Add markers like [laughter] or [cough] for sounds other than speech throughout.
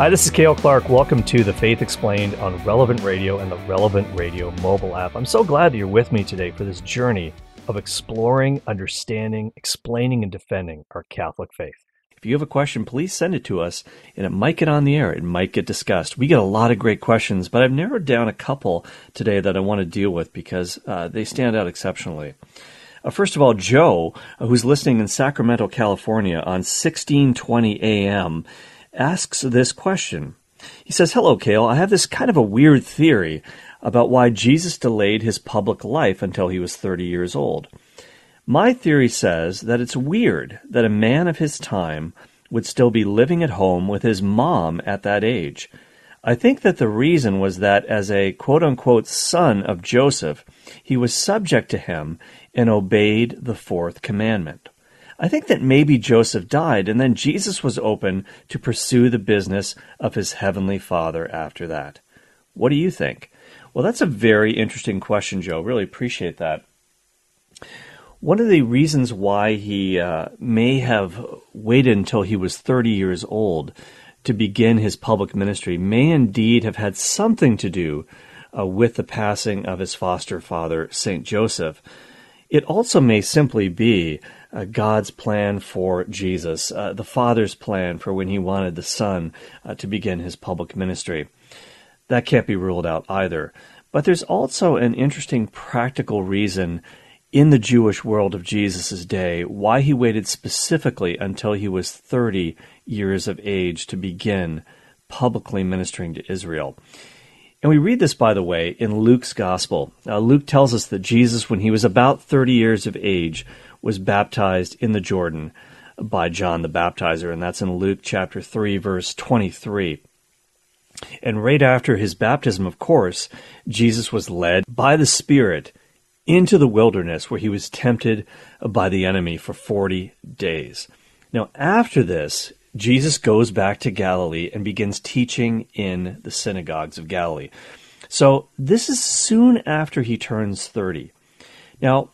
Hi, this is Cale Clark. Welcome to The Faith Explained on Relevant Radio and the Relevant Radio mobile app. I'm so glad that you're with me today for this journey of exploring, understanding, explaining, and defending our Catholic faith. If you have a question, please send it to us, and it might get on the air. It might get discussed. We get a lot of great questions, but I've narrowed down a couple today that I want to deal with because uh, they stand out exceptionally. Uh, first of all, Joe, uh, who's listening in Sacramento, California on 1620 AM, asks this question. He says, Hello, Cale. I have this kind of a weird theory about why Jesus delayed his public life until he was 30 years old. My theory says that it's weird that a man of his time would still be living at home with his mom at that age. I think that the reason was that as a quote unquote son of Joseph, he was subject to him and obeyed the fourth commandment. I think that maybe Joseph died and then Jesus was open to pursue the business of his heavenly Father after that. What do you think? Well, that's a very interesting question, Joe. Really appreciate that. One of the reasons why he uh, may have waited until he was 30 years old to begin his public ministry may indeed have had something to do uh, with the passing of his foster father, St. Joseph. It also may simply be uh, God's plan for Jesus, uh, the Father's plan for when he wanted the Son uh, to begin his public ministry. That can't be ruled out either. But there's also an interesting practical reason in the Jewish world of Jesus' day why he waited specifically until he was 30 years of age to begin publicly ministering to Israel. And we read this, by the way, in Luke's Gospel. Uh, Luke tells us that Jesus, when he was about 30 years of age, was baptized in the Jordan by John the Baptizer, and that's in Luke chapter 3, verse 23. And right after his baptism, of course, Jesus was led by the Spirit into the wilderness where he was tempted by the enemy for 40 days. Now, after this, Jesus goes back to Galilee and begins teaching in the synagogues of Galilee. So, this is soon after he turns 30. Now,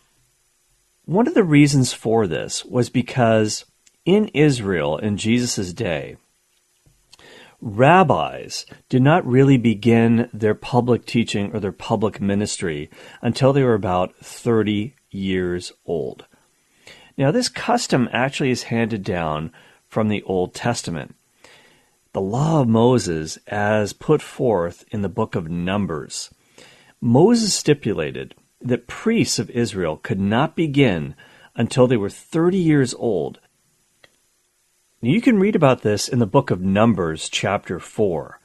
one of the reasons for this was because in Israel in Jesus' day, rabbis did not really begin their public teaching or their public ministry until they were about 30 years old. Now, this custom actually is handed down from the Old Testament. The law of Moses, as put forth in the book of Numbers, Moses stipulated that priests of Israel could not begin until they were 30 years old. Now, you can read about this in the book of Numbers, chapter 4.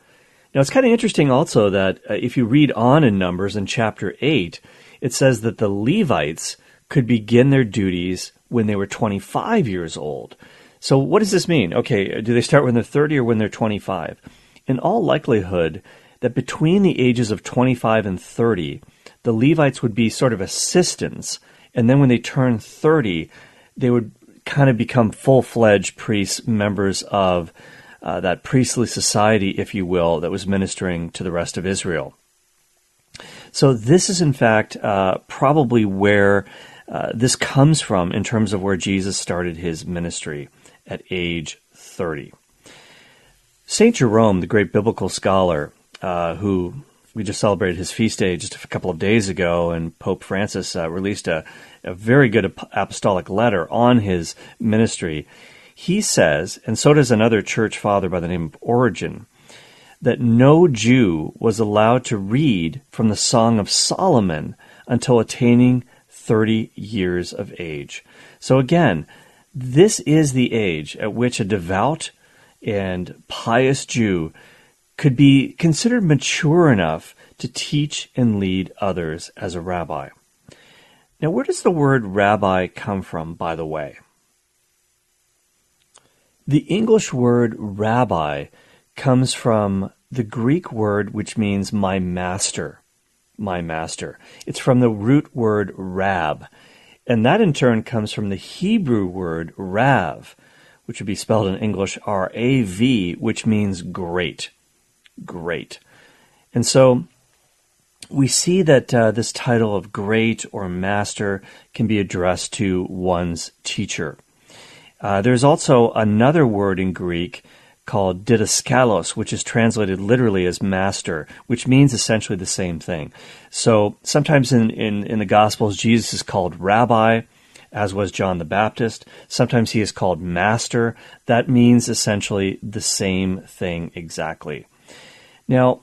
Now, it's kind of interesting also that uh, if you read on in Numbers in chapter 8, it says that the Levites could begin their duties when they were 25 years old. So, what does this mean? Okay, do they start when they're 30 or when they're 25? In all likelihood, that between the ages of 25 and 30, the Levites would be sort of assistants, and then when they turn 30, they would kind of become full fledged priests, members of uh, that priestly society, if you will, that was ministering to the rest of Israel. So, this is in fact uh, probably where uh, this comes from in terms of where Jesus started his ministry at age 30. St. Jerome, the great biblical scholar, uh, who we just celebrated his feast day just a couple of days ago, and Pope Francis uh, released a, a very good apostolic letter on his ministry. He says, and so does another church father by the name of Origen, that no Jew was allowed to read from the Song of Solomon until attaining 30 years of age. So again, this is the age at which a devout and pious Jew could be considered mature enough to teach and lead others as a rabbi. Now, where does the word rabbi come from, by the way? The English word rabbi comes from the Greek word which means my master. My master. It's from the root word rab, and that in turn comes from the Hebrew word rav, which would be spelled in English R A V, which means great great. And so we see that uh, this title of great or master can be addressed to one's teacher. Uh, there's also another word in Greek called didaskalos, which is translated literally as master, which means essentially the same thing. So sometimes in, in, in the Gospels, Jesus is called rabbi, as was John the Baptist. Sometimes he is called master. That means essentially the same thing exactly. Now,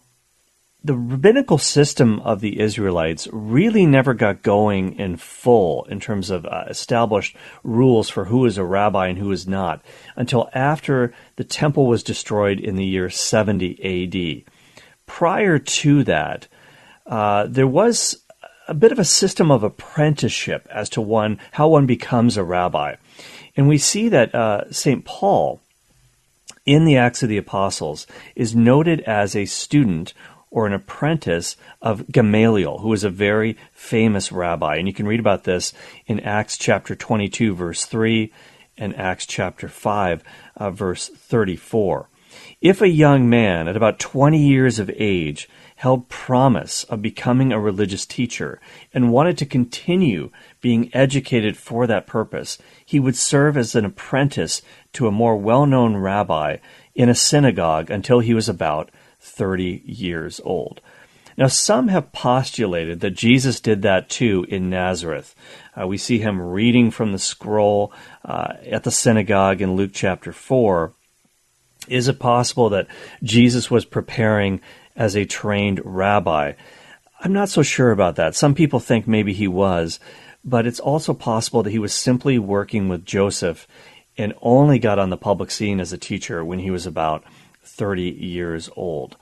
the rabbinical system of the Israelites really never got going in full in terms of uh, established rules for who is a rabbi and who is not until after the temple was destroyed in the year 70 AD. Prior to that, uh, there was a bit of a system of apprenticeship as to one how one becomes a rabbi, and we see that uh, Saint Paul in the Acts of the Apostles is noted as a student or an apprentice of Gamaliel, who was a very famous rabbi. And you can read about this in Acts chapter 22, verse 3, and Acts chapter 5, uh, verse 34. If a young man at about 20 years of age held promise of becoming a religious teacher and wanted to continue being educated for that purpose, he would serve as an apprentice to a more well known rabbi in a synagogue until he was about 30 years old. Now, some have postulated that Jesus did that too in Nazareth. Uh, we see him reading from the scroll uh, at the synagogue in Luke chapter 4. Is it possible that Jesus was preparing as a trained rabbi? I'm not so sure about that. Some people think maybe he was, but it's also possible that he was simply working with Joseph and only got on the public scene as a teacher when he was about 30 years old.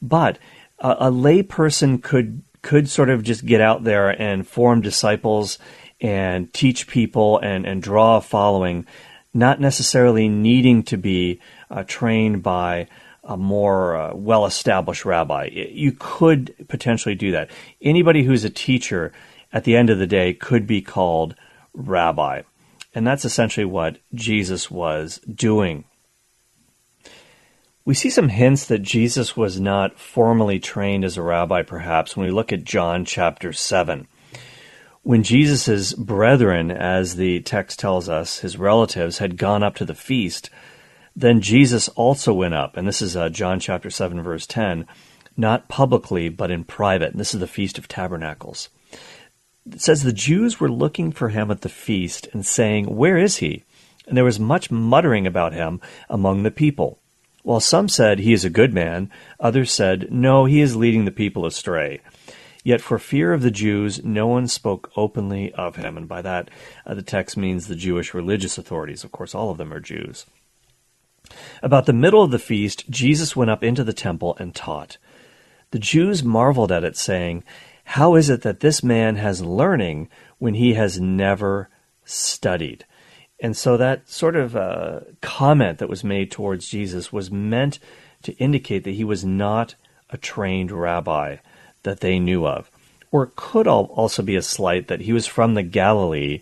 But a, a layperson could could sort of just get out there and form disciples and teach people and, and draw a following, not necessarily needing to be uh, trained by a more uh, well established rabbi. You could potentially do that. Anybody who's a teacher at the end of the day could be called rabbi. And that's essentially what Jesus was doing we see some hints that Jesus was not formally trained as a rabbi, perhaps, when we look at John chapter 7. When Jesus' brethren, as the text tells us, his relatives, had gone up to the feast, then Jesus also went up, and this is uh, John chapter 7, verse 10, not publicly, but in private. And this is the Feast of Tabernacles. It says the Jews were looking for him at the feast and saying, Where is he? And there was much muttering about him among the people. While some said he is a good man, others said, No, he is leading the people astray. Yet for fear of the Jews, no one spoke openly of him. And by that, uh, the text means the Jewish religious authorities. Of course, all of them are Jews. About the middle of the feast, Jesus went up into the temple and taught. The Jews marveled at it, saying, How is it that this man has learning when he has never studied? And so that sort of uh, comment that was made towards Jesus was meant to indicate that he was not a trained rabbi that they knew of. Or it could also be a slight that he was from the Galilee,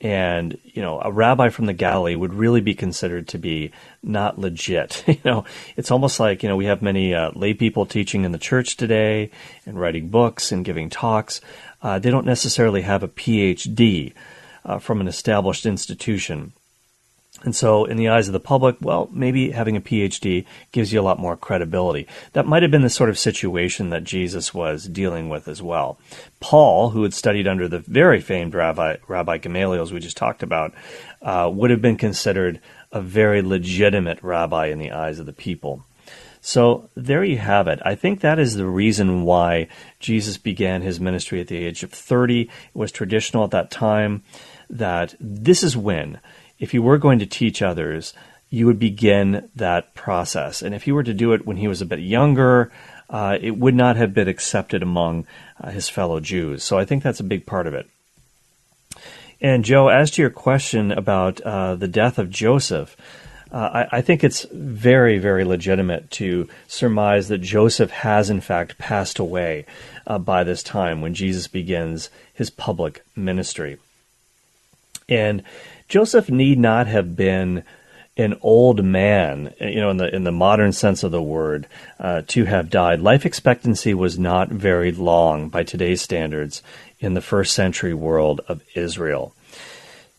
and you know, a rabbi from the Galilee would really be considered to be not legit. [laughs] you know, it's almost like you know we have many uh, lay people teaching in the church today and writing books and giving talks. Uh, they don't necessarily have a PhD uh, from an established institution. And so, in the eyes of the public, well, maybe having a PhD gives you a lot more credibility. That might have been the sort of situation that Jesus was dealing with as well. Paul, who had studied under the very famed Rabbi, Rabbi Gamaliel, as we just talked about, uh, would have been considered a very legitimate rabbi in the eyes of the people. So there you have it. I think that is the reason why Jesus began his ministry at the age of 30. It was traditional at that time that this is when, if you were going to teach others, you would begin that process. And if he were to do it when he was a bit younger, uh, it would not have been accepted among uh, his fellow Jews. So I think that's a big part of it. And Joe, as to your question about uh, the death of Joseph, uh, I, I, think it's very, very legitimate to surmise that Joseph has in fact passed away uh, by this time when Jesus begins his public ministry. And Joseph need not have been an old man, you know, in the in the modern sense of the word, uh, to have died. Life expectancy was not very long by today's standards in the first century world of Israel.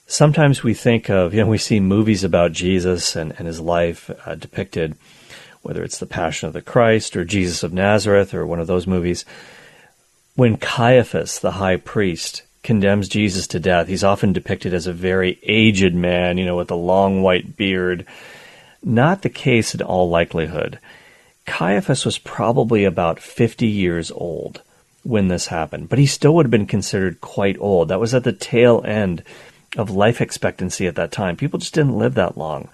Sometimes we think of, you know, we see movies about Jesus and, and his life uh, depicted, whether it's The Passion of the Christ or Jesus of Nazareth or one of those movies. When Caiaphas, the high priest, condemns Jesus to death, he's often depicted as a very aged man, you know, with a long white beard. Not the case in all likelihood. Caiaphas was probably about 50 years old when this happened, but he still would have been considered quite old. That was at the tail end of life expectancy at that time. People just didn't live that long.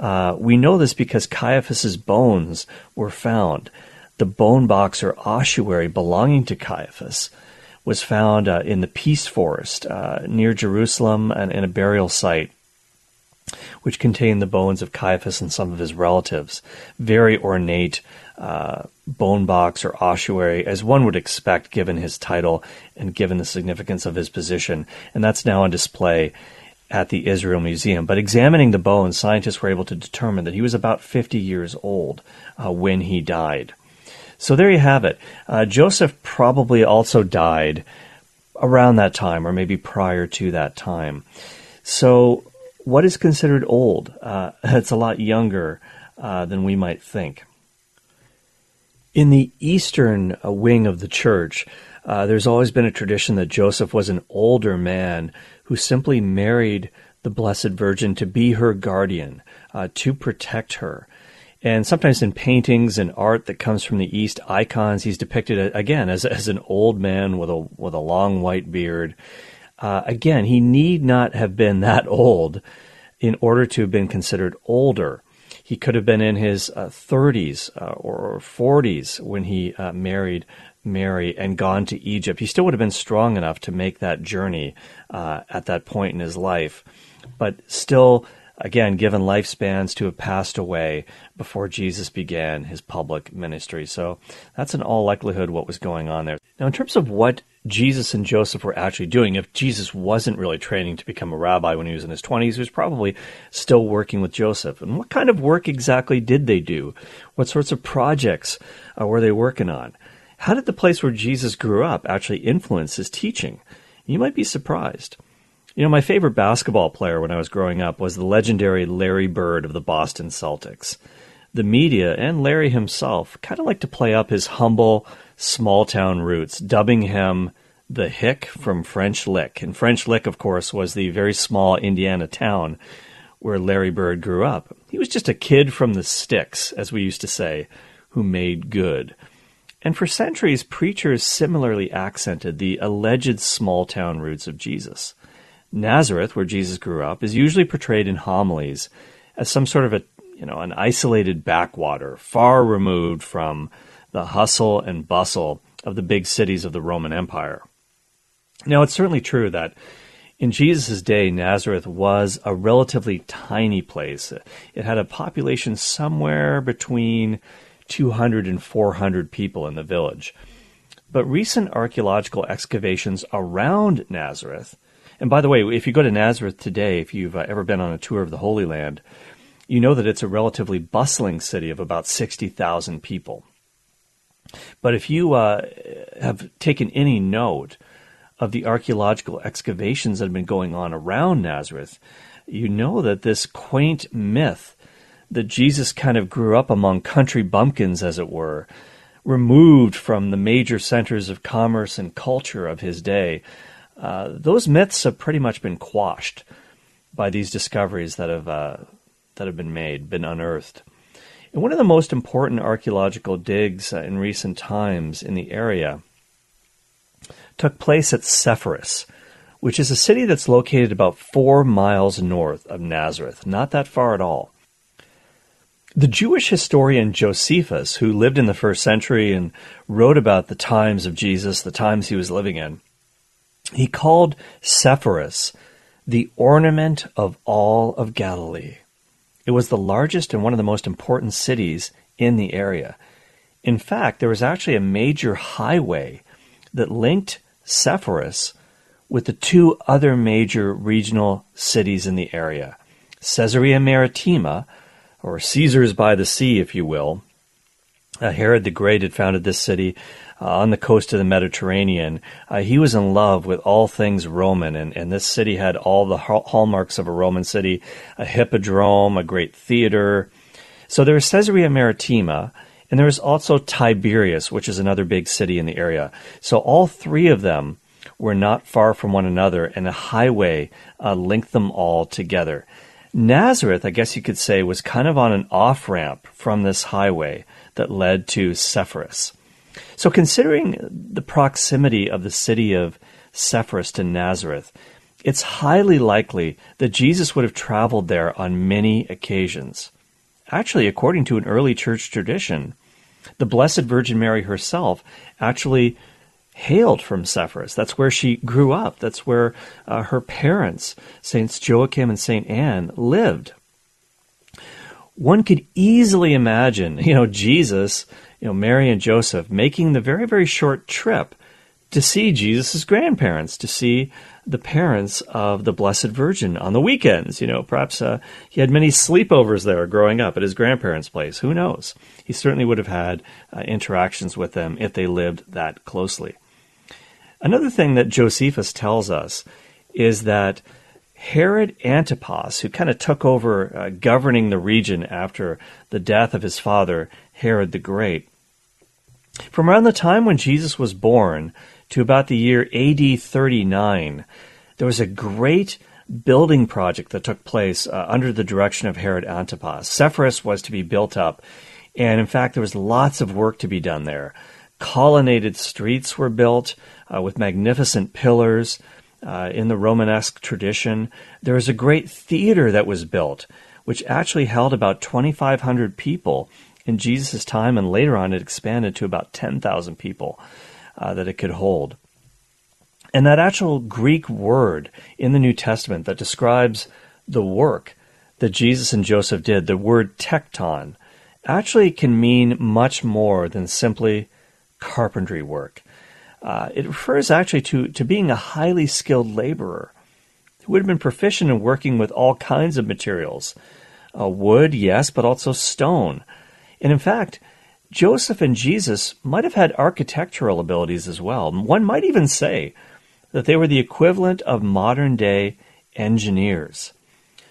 Uh, we know this because Caiaphas's bones were found. The bone box or ossuary belonging to Caiaphas was found uh, in the Peace Forest uh, near Jerusalem and in a burial site which contained the bones of Caiaphas and some of his relatives. Very ornate uh, bone box or ossuary, as one would expect given his title and given the significance of his position. And that's now on display at the Israel Museum. But examining the bones, scientists were able to determine that he was about 50 years old uh, when he died. So there you have it. Uh, Joseph probably also died around that time, or maybe prior to that time. So, what is considered old? Uh, [laughs] it's a lot younger uh, than we might think. In the eastern uh, wing of the church, uh, there's always been a tradition that Joseph was an older man who simply married the Blessed Virgin to be her guardian, uh, to protect her. And sometimes in paintings and art that comes from the East, icons, he's depicted again as, as an old man with a with a long white beard. Uh, again, he need not have been that [laughs] old in order to have been considered older. He could have been in his uh, 30s uh, or 40s when he uh, married Mary and gone to Egypt. He still would have been strong enough to make that journey uh, at that point in his life, but still, again, given lifespans to have passed away before Jesus began his public ministry. So that's in all likelihood what was going on there. Now, in terms of what Jesus and Joseph were actually doing. If Jesus wasn't really training to become a rabbi when he was in his 20s, he was probably still working with Joseph. And what kind of work exactly did they do? What sorts of projects uh, were they working on? How did the place where Jesus grew up actually influence his teaching? You might be surprised. You know, my favorite basketball player when I was growing up was the legendary Larry Bird of the Boston Celtics. The media and Larry himself kind of like to play up his humble, small town roots, dubbing him the Hick from French Lick. And French Lick, of course, was the very small Indiana town where Larry Bird grew up. He was just a kid from the sticks, as we used to say, who made good. And for centuries, preachers similarly accented the alleged small town roots of Jesus. Nazareth, where Jesus grew up, is usually portrayed in homilies as some sort of a you know an isolated backwater, far removed from the hustle and bustle of the big cities of the Roman Empire. Now, it's certainly true that in Jesus' day, Nazareth was a relatively tiny place. It had a population somewhere between 200 and 400 people in the village. But recent archaeological excavations around Nazareth, and by the way, if you go to Nazareth today, if you've uh, ever been on a tour of the Holy Land, you know that it's a relatively bustling city of about 60,000 people. But if you uh, have taken any note of the archaeological excavations that have been going on around Nazareth, you know that this quaint myth that Jesus kind of grew up among country bumpkins, as it were, removed from the major centers of commerce and culture of his day, uh, those myths have pretty much been quashed by these discoveries that have uh, that have been made, been unearthed. And one of the most important archaeological digs uh, in recent times in the area took place at Sepphoris, which is a city that's located about four miles north of Nazareth, not that far at all. The Jewish historian Josephus, who lived in the first century and wrote about the times of Jesus, the times he was living in, he called Sepphoris the ornament of all of Galilee. It was the largest and one of the most important cities in the area. In fact, there was actually a major highway that linked Sepphoris with the two other major regional cities in the area Caesarea Maritima, or Caesars by the Sea, if you will, uh, Herod the Great had founded this city uh, on the coast of the Mediterranean. Uh, he was in love with all things Roman, and, and this city had all the hallmarks of a Roman city a hippodrome, a great theater. So there was Caesarea Maritima, and there was also Tiberias, which is another big city in the area. So all three of them were not far from one another, and a highway uh, linked them all together. Nazareth, I guess you could say, was kind of on an off ramp from this highway that led to Sepphoris. So, considering the proximity of the city of Sepphoris to Nazareth, it's highly likely that Jesus would have traveled there on many occasions. Actually, according to an early church tradition, the Blessed Virgin Mary herself actually hailed from Sepphoris. That's where she grew up. That's where uh, her parents, Saints Joachim and Saint Anne, lived. One could easily imagine, [laughs] you know, Jesus, you know, Mary and Joseph making the very, very short trip to see Jesus' grandparents, to see the parents of the Blessed Virgin on the weekends. You know, perhaps uh, he had many sleepovers there growing up at his grandparents' place. Who knows? He certainly would have had uh, interactions with them if they lived that closely. Another thing that Josephus tells us is that Herod Antipas, who kind of took over uh, governing the region after the death of his father, Herod the Great, from around the time when Jesus was born to about the year AD 39, there was a great building project that took place uh, under the direction of Herod Antipas. Sepphoris was to be built up, and in fact, there was lots of work to be done there. Colonnaded streets were built uh, with magnificent pillars uh, in the Romanesque tradition. There was a great theater that was built, which actually held about 2,500 people in Jesus' time, and later on it expanded to about 10,000 people uh, that it could hold. And that actual Greek word in the New Testament that describes the work that Jesus and Joseph did, the word tecton, actually can mean much more than simply carpentry work. Uh, it refers actually to, to being a highly skilled laborer who would have been proficient in working with all kinds of materials. Uh, wood, yes, but also stone. And in fact, Joseph and Jesus might have had architectural abilities as well. One might even say that they were the equivalent of modern day engineers.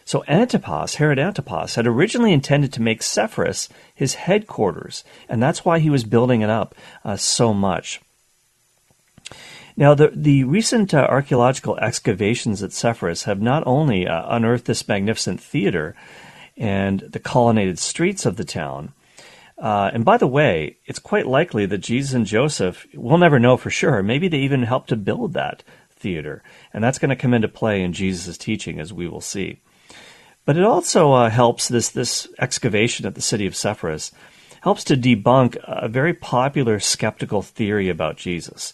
So Antipas, Herod Antipas, had originally intended to make Sepphoris his headquarters, and that's why he was building it up uh, so much. Now, the, the recent uh, archaeological excavations at Sepphoris have not only uh, unearthed this magnificent theater and the colonnaded streets of the town, uh, and by the way, it's quite likely that Jesus and Joseph, we'll never know for sure, maybe they even helped to build that theater. And that's going to come into play in Jesus' teaching, as we will see. But it also uh, helps this, this excavation at the city of Sepphoris helps to debunk a very popular skeptical theory about Jesus.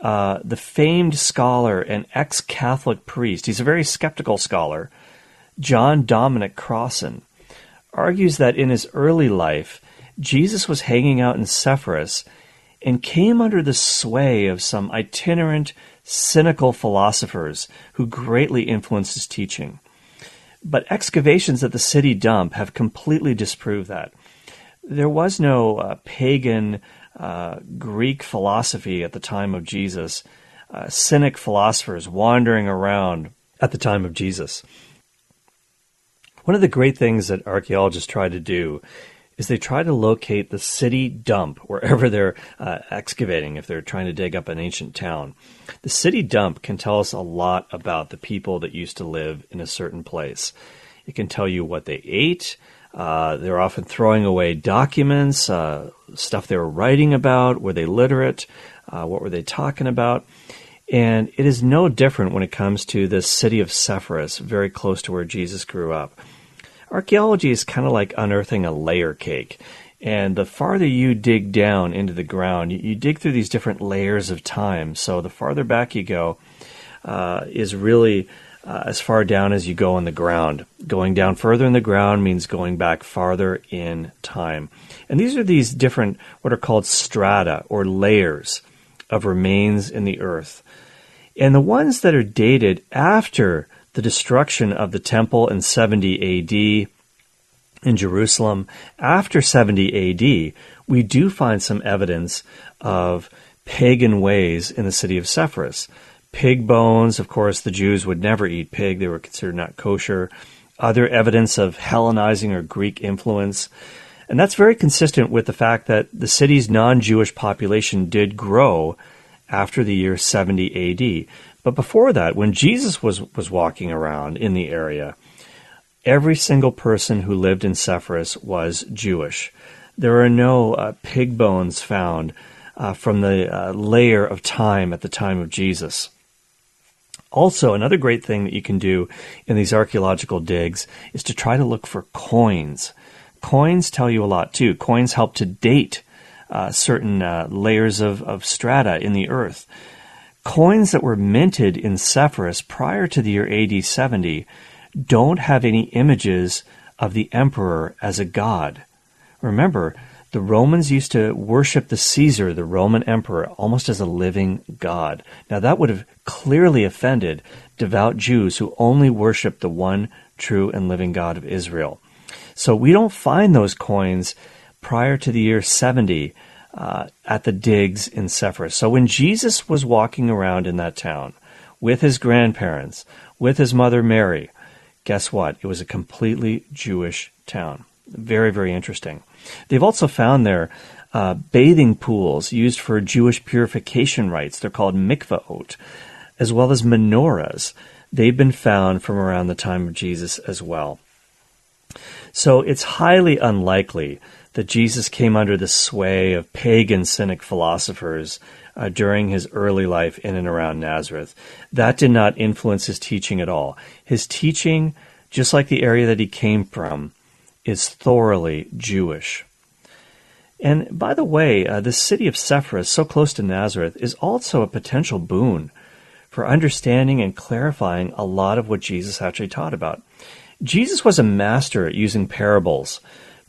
Uh, the famed scholar and ex Catholic priest, he's a very skeptical scholar, John Dominic Crossan, argues that in his early life, Jesus was hanging out in Sepphoris and came under the sway of some itinerant, cynical philosophers who greatly influenced his teaching. But excavations at the city dump have completely disproved that. There was no uh, pagan uh, Greek philosophy at the time of Jesus, uh, cynic philosophers wandering around at the time of Jesus. One of the great things that archaeologists try to do is they try to locate the city dump wherever they're uh, excavating, if they're trying to dig up an ancient town. The city dump can tell us a lot about the people that used to live in a certain place. It can tell you what they ate, uh, they're often throwing away documents, uh, stuff they were writing about. Were they literate? Uh, what were they talking about? And it is no different when it comes to this city of Sepphoris, very close to where Jesus grew up. Archaeology is kind of like unearthing a layer cake. And the farther you dig down into the ground, you, you dig through these different layers of time. So the farther back you go uh, is really uh, as far down as you go in the ground. Going down further in the ground means going back farther in time. And these are these different, what are called strata or layers of remains in the earth. And the ones that are dated after the destruction of the temple in 70 AD in Jerusalem after 70 AD, we do find some evidence of pagan ways in the city of Sepphoris. Pig bones, of course, the Jews would never eat pig, they were considered not kosher. Other evidence of Hellenizing or Greek influence. And that's very consistent with the fact that the city's non Jewish population did grow after the year 70 AD. But before that, when Jesus was, was walking around in the area, every single person who lived in Sepphoris was Jewish. There are no uh, pig bones found uh, from the uh, layer of time at the time of Jesus. Also, another great thing that you can do in these archaeological digs is to try to look for coins. Coins tell you a lot too. Coins help to date uh, certain uh, layers of, of strata in the earth. Coins that were minted in Sepphoris prior to the year AD 70 don't have any images of the emperor as a god. Remember, the Romans used to worship the Caesar, the Roman emperor, almost as a living god. Now, that would have clearly offended devout Jews who only worshiped the one true and living God of Israel. So, we don't find those coins prior to the year 70 uh, at the digs in Sepphoris. So, when Jesus was walking around in that town with his grandparents, with his mother Mary, guess what? It was a completely Jewish town. Very, very interesting. They've also found there uh, bathing pools used for Jewish purification rites. They're called mikvaot, as well as menorahs. They've been found from around the time of Jesus as well. So it's highly unlikely that Jesus came under the sway of pagan cynic philosophers uh, during his early life in and around Nazareth. That did not influence his teaching at all. His teaching, just like the area that he came from, is thoroughly Jewish. And by the way, uh, the city of Sepphoris, so close to Nazareth, is also a potential boon for understanding and clarifying a lot of what Jesus actually taught about. Jesus was a master at using parables,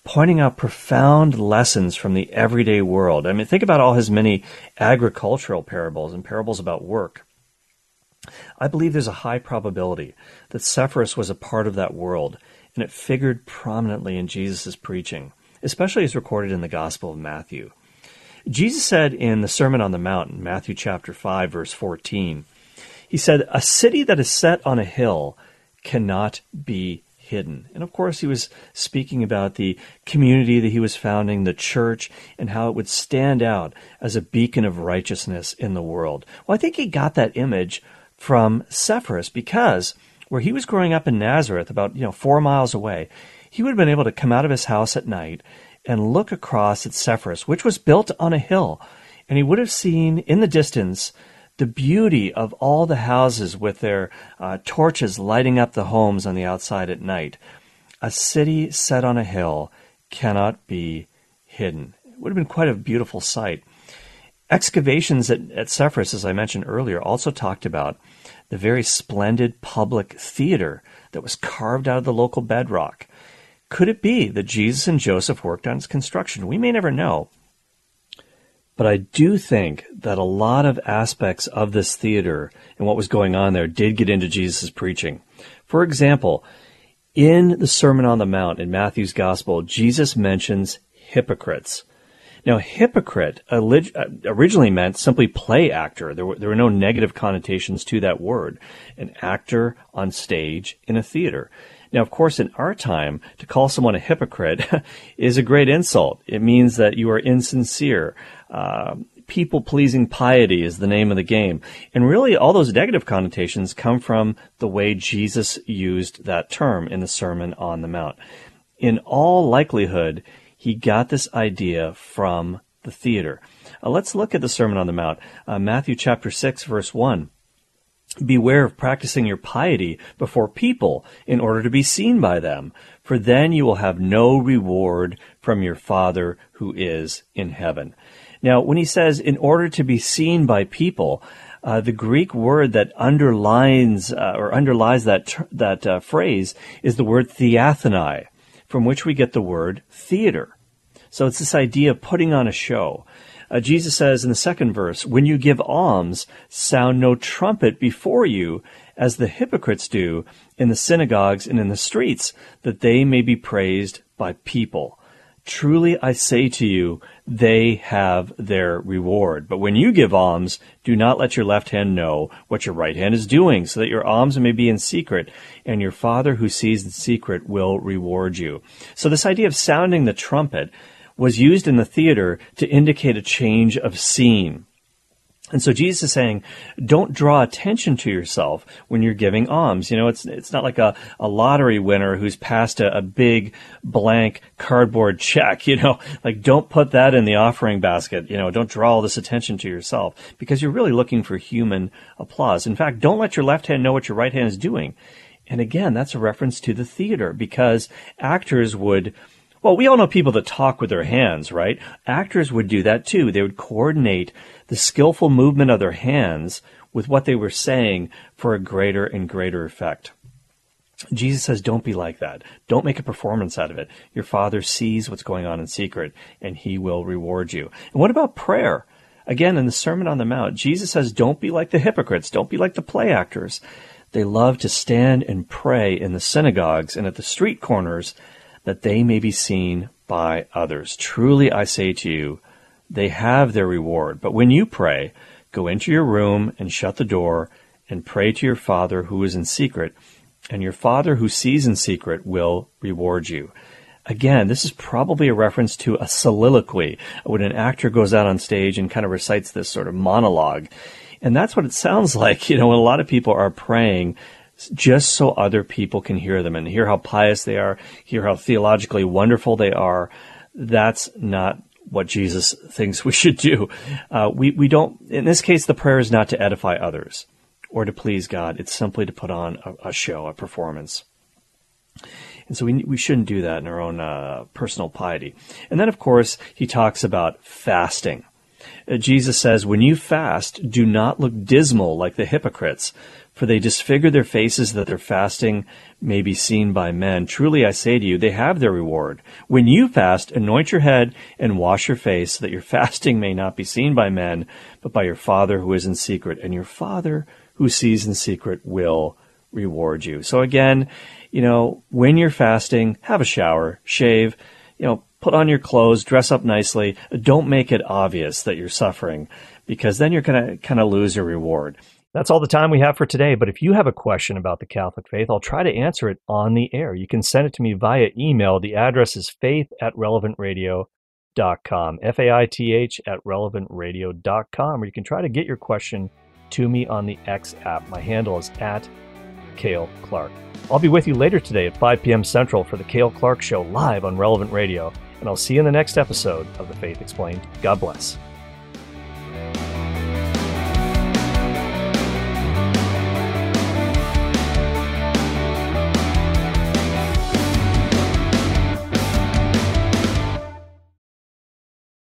pointing out profound lessons from the everyday world. I mean, think about all his many agricultural parables and parables about work. I believe there's a high probability that Sepphoris was a part of that world and it figured prominently in Jesus' preaching, especially as recorded in the Gospel of Matthew. Jesus said in the Sermon on the Mount, Matthew chapter 5, verse 14, he said, A city that is set on a hill cannot be hidden. And of course, he was speaking about the community that he was founding, the church, and how it would stand out as a beacon of righteousness in the world. Well, I think he got that image from Sepphoris because where he was growing up in Nazareth, about you know four miles away, he would have been able to come out of his house at night and look across at Sepphoris, which was built on a hill, and he would have seen in the distance the beauty of all the houses with their uh, torches lighting up the homes on the outside at night. A city set on a hill cannot be hidden. It would have been quite a beautiful sight. Excavations at, at Sepphoris, as I mentioned earlier, also talked about the very splendid public theater that was carved out of the local bedrock. Could it be that Jesus and Joseph worked on its construction? We may never know. But I do think that a lot of aspects of this theater and what was going on there did get into Jesus' preaching. For example, in the Sermon on the Mount in Matthew's Gospel, Jesus mentions hypocrites. Now, hypocrite originally meant simply play actor. There were, there were no negative connotations to that word. An actor on stage in a theater. Now, of course, in our time, to call someone a hypocrite [laughs] is a great insult. It means that you are insincere. Uh, people pleasing piety is the name of the game. And really, all those negative connotations come from the way Jesus used that term in the Sermon on the Mount. In all likelihood, he got this idea from the theater. Uh, let's look at the Sermon on the Mount, uh, Matthew chapter 6, verse 1. Beware of practicing your piety before people in order to be seen by them, for then you will have no reward from your Father who is in heaven. Now, when he says in order to be seen by people, uh, the Greek word that underlines uh, or underlies that that uh, phrase is the word theathenai, from which we get the word theater. So it's this idea of putting on a show. Uh, Jesus says in the second verse, When you give alms, sound no trumpet before you, as the hypocrites do in the synagogues and in the streets, that they may be praised by people. Truly I say to you, they have their reward. But when you give alms, do not let your left hand know what your right hand is doing, so that your alms may be in secret, and your Father who sees in secret will reward you. So this idea of sounding the trumpet was used in the theater to indicate a change of scene. And so Jesus is saying, don't draw attention to yourself when you're giving alms. You know, it's, it's not like a, a lottery winner who's passed a, a big blank cardboard check, [laughs] you know, like don't put that in the offering basket. You know, don't draw all this attention to yourself because you're really looking for human applause. In fact, don't let your left hand know what your right hand is doing. And again, that's a reference to the theater because actors would, well, we all know people that talk with their hands, right? Actors would do that too. They would coordinate the skillful movement of their hands with what they were saying for a greater and greater effect. Jesus says, don't be like that. Don't make a performance out of it. Your father sees what's going on in secret and he will reward you. And what about prayer? Again, in the Sermon on the Mount, Jesus says, don't be like the hypocrites. Don't be like the play actors. They love to stand and pray in the synagogues and at the street corners that they may be seen by others. Truly I say to you, they have their reward. But when you pray, go into your room and shut the door and pray to your Father who is in secret, and your Father who sees in secret will reward you. Again, this is probably a reference to a soliloquy when an actor goes out on stage and kind of recites this sort of monologue. And that's what it sounds [laughs] like, you know, when a lot of people are praying just so other people can hear them and hear how pious they are, hear how theologically wonderful they are. That's not what Jesus thinks we should do. Uh, we, we don't, in this case, the prayer is not to edify others or to please God. It's simply to put on a, a show, a performance. And so we, we shouldn't do that in our own uh, personal piety. And then, of course, he talks about fasting. Uh, Jesus says, when you fast, do not look dismal like the hypocrites, for they disfigure their faces that their fasting may be seen by men. Truly I say to you, they have their reward. When you fast, anoint your head and wash your face, so that your [laughs] fasting may not be seen by men, but by your Father who is in secret. And your Father who sees in secret will reward you. So again, you know, when you're fasting, have a shower, shave, you know, put on your clothes, dress up nicely. Don't make it obvious that you're suffering because then you're going to kind of lose your reward. That's all the time we have for today. But if you have a question about the Catholic faith, I'll try to answer it on the air. You can send it to me via email. The address is faith at relevantradio.com, F A I T H at relevantradio.com, or you can try to get your question to me on the X app. My handle is at Cale Clark. I'll be with you later today at 5 p.m. Central for the Cale Clark Show live on Relevant Radio, and I'll see you in the next episode of The Faith Explained. God bless.